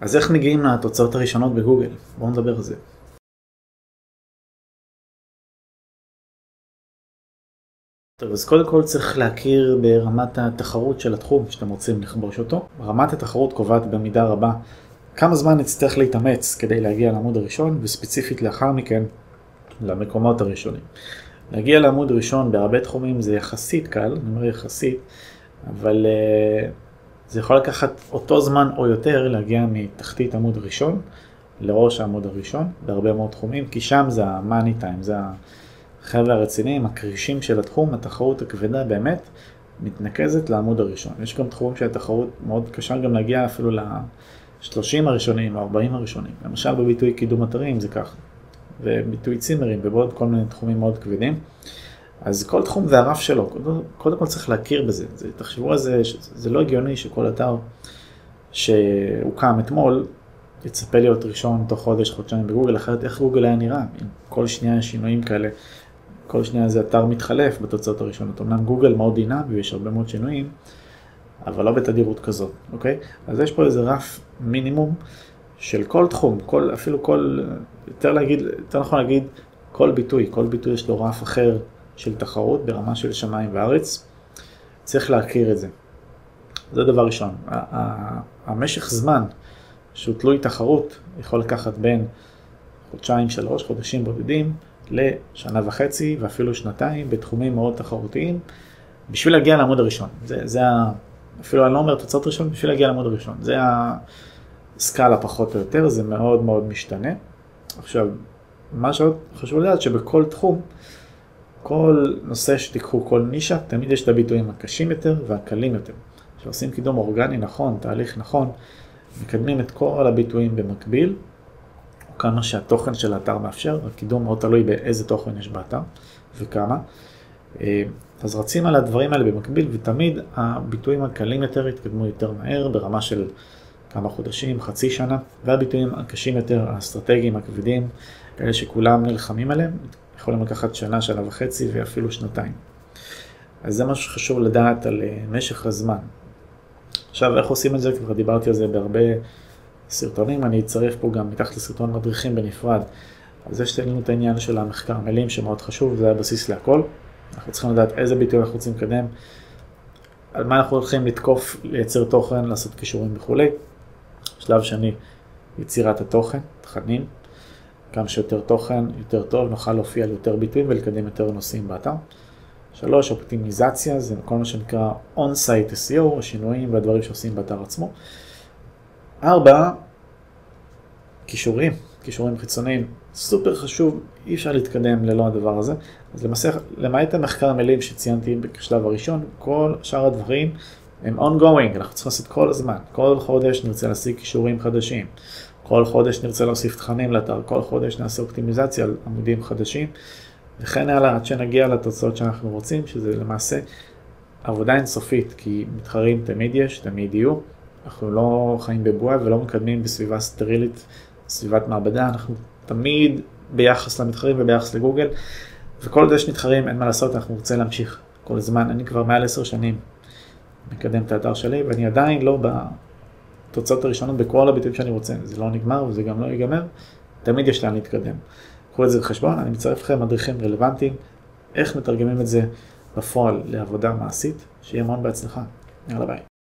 אז איך מגיעים לתוצאות הראשונות בגוגל? בואו נדבר על זה. טוב, אז קודם כל צריך להכיר ברמת התחרות של התחום שאתם רוצים לכבוש אותו. רמת התחרות קובעת במידה רבה כמה זמן נצטרך להתאמץ כדי להגיע לעמוד הראשון, וספציפית לאחר מכן למקומות הראשונים. להגיע לעמוד ראשון בהרבה תחומים זה יחסית קל, אני אומר יחסית, אבל uh, זה יכול לקחת אותו זמן או יותר להגיע מתחתית עמוד ראשון לראש העמוד הראשון בהרבה מאוד תחומים, כי שם זה ה-money time, זה החבר'ה הרציניים, הקרישים של התחום, התחרות הכבדה באמת מתנקזת לעמוד הראשון. יש גם תחומים שהתחרות מאוד קשה גם להגיע אפילו ל-30 הראשונים או 40 הראשונים. למשל בביטוי קידום אתרים זה ככה. וביטוי צימרים ובעוד כל מיני תחומים מאוד כבדים. אז כל תחום זה הרף שלו, קודם כל צריך להכיר בזה. זה, תחשבו על זה, זה לא הגיוני שכל אתר שהוקם אתמול יצפה להיות ראשון תוך חודש, חודשיים בגוגל, אחרת איך גוגל היה נראה? אם כל שנייה יש שינויים כאלה, כל שנייה זה אתר מתחלף בתוצאות הראשונות. אמנם גוגל מאוד דינמי ויש הרבה מאוד שינויים, אבל לא בתדירות כזאת, אוקיי? אז יש פה איזה רף מינימום של כל תחום, כל, אפילו כל, יותר להגיד, יותר נכון להגיד, כל ביטוי, כל ביטוי יש לו רף אחר של תחרות ברמה של שמיים וארץ, צריך להכיר את זה. זה דבר ראשון. המשך זמן שהוא תלוי תחרות יכול לקחת בין חודשיים, שלוש, חודשים בודדים לשנה וחצי ואפילו שנתיים בתחומים מאוד תחרותיים בשביל להגיע לעמוד הראשון. זה, זה ה... אפילו אני לא אומר תוצאות ראשון, בשביל להגיע לעמוד הראשון. זה הסקאלה פחות או יותר, זה מאוד מאוד משתנה. עכשיו, מה שעוד חשוב לדעת שבכל תחום, כל נושא שתיקחו, כל נישה, תמיד יש את הביטויים הקשים יותר והקלים יותר. כשעושים קידום אורגני נכון, תהליך נכון, מקדמים את כל הביטויים במקביל, או כמה שהתוכן של האתר מאפשר, הקידום מאוד תלוי באיזה תוכן יש באתר וכמה. אה, אז רצים על הדברים האלה במקביל, ותמיד הביטויים הקלים יותר יתקדמו יותר מהר, ברמה של כמה חודשים, חצי שנה, והביטויים הקשים יותר, האסטרטגיים, הכבדים, כאלה שכולם נלחמים עליהם, יכולים לקחת שנה, שנה וחצי ואפילו שנתיים. אז זה משהו שחשוב לדעת על אה, משך הזמן. עכשיו, איך עושים את זה? כבר דיברתי על זה בהרבה סרטונים, אני אצרף פה גם מתחת לסרטון מדריכים בנפרד. אז יש לנו את העניין של המחקר מילים שמאוד חשוב, זה הבסיס להכל. אנחנו צריכים לדעת איזה ביטוי אנחנו רוצים לקדם, על מה אנחנו הולכים לתקוף, לייצר תוכן, לעשות קישורים וכולי. שלב שני, יצירת התוכן, תכנים. כמה שיותר תוכן, יותר טוב, נוכל להופיע על יותר ביטויים ולקדם יותר נושאים באתר. שלוש, אופטימיזציה, זה כל מה שנקרא On-Site SEO, השינויים והדברים שעושים באתר עצמו. ארבע, כישורים, כישורים חיצוניים, סופר חשוב, אי אפשר להתקדם ללא הדבר הזה. אז למעשה, למעט המחקר המילים שציינתי בשלב הראשון, כל שאר הדברים הם ongoing, אנחנו צריכים לעשות כל הזמן. כל חודש נרצה להשיג כישורים חדשים. כל חודש נרצה להוסיף תכנים לאתר, כל חודש נעשה אופטימיזציה על עמודים חדשים, וכן הלאה עד שנגיע לתוצאות שאנחנו רוצים, שזה למעשה עבודה אינסופית, כי מתחרים תמיד יש, תמיד יהיו. אנחנו לא חיים בבועה ולא מקדמים בסביבה סטרילית, סביבת מעבדה, אנחנו תמיד ביחס למתחרים וביחס לגוגל, וכל עוד יש מתחרים, אין מה לעשות, אנחנו רוצים להמשיך כל הזמן. אני כבר מעל עשר שנים מקדם את האתר שלי, ואני עדיין לא בתוצאות הראשונות בכל הביטויים שאני רוצה. זה לא נגמר וזה גם לא ייגמר, תמיד יש לאן להתקדם. קחו את זה בחשבון, אני מצרף לכם מדריכים רלוונטיים, איך מתרגמים את זה בפועל לעבודה מעשית, שיהיה המון בהצלחה. יאללה ביי.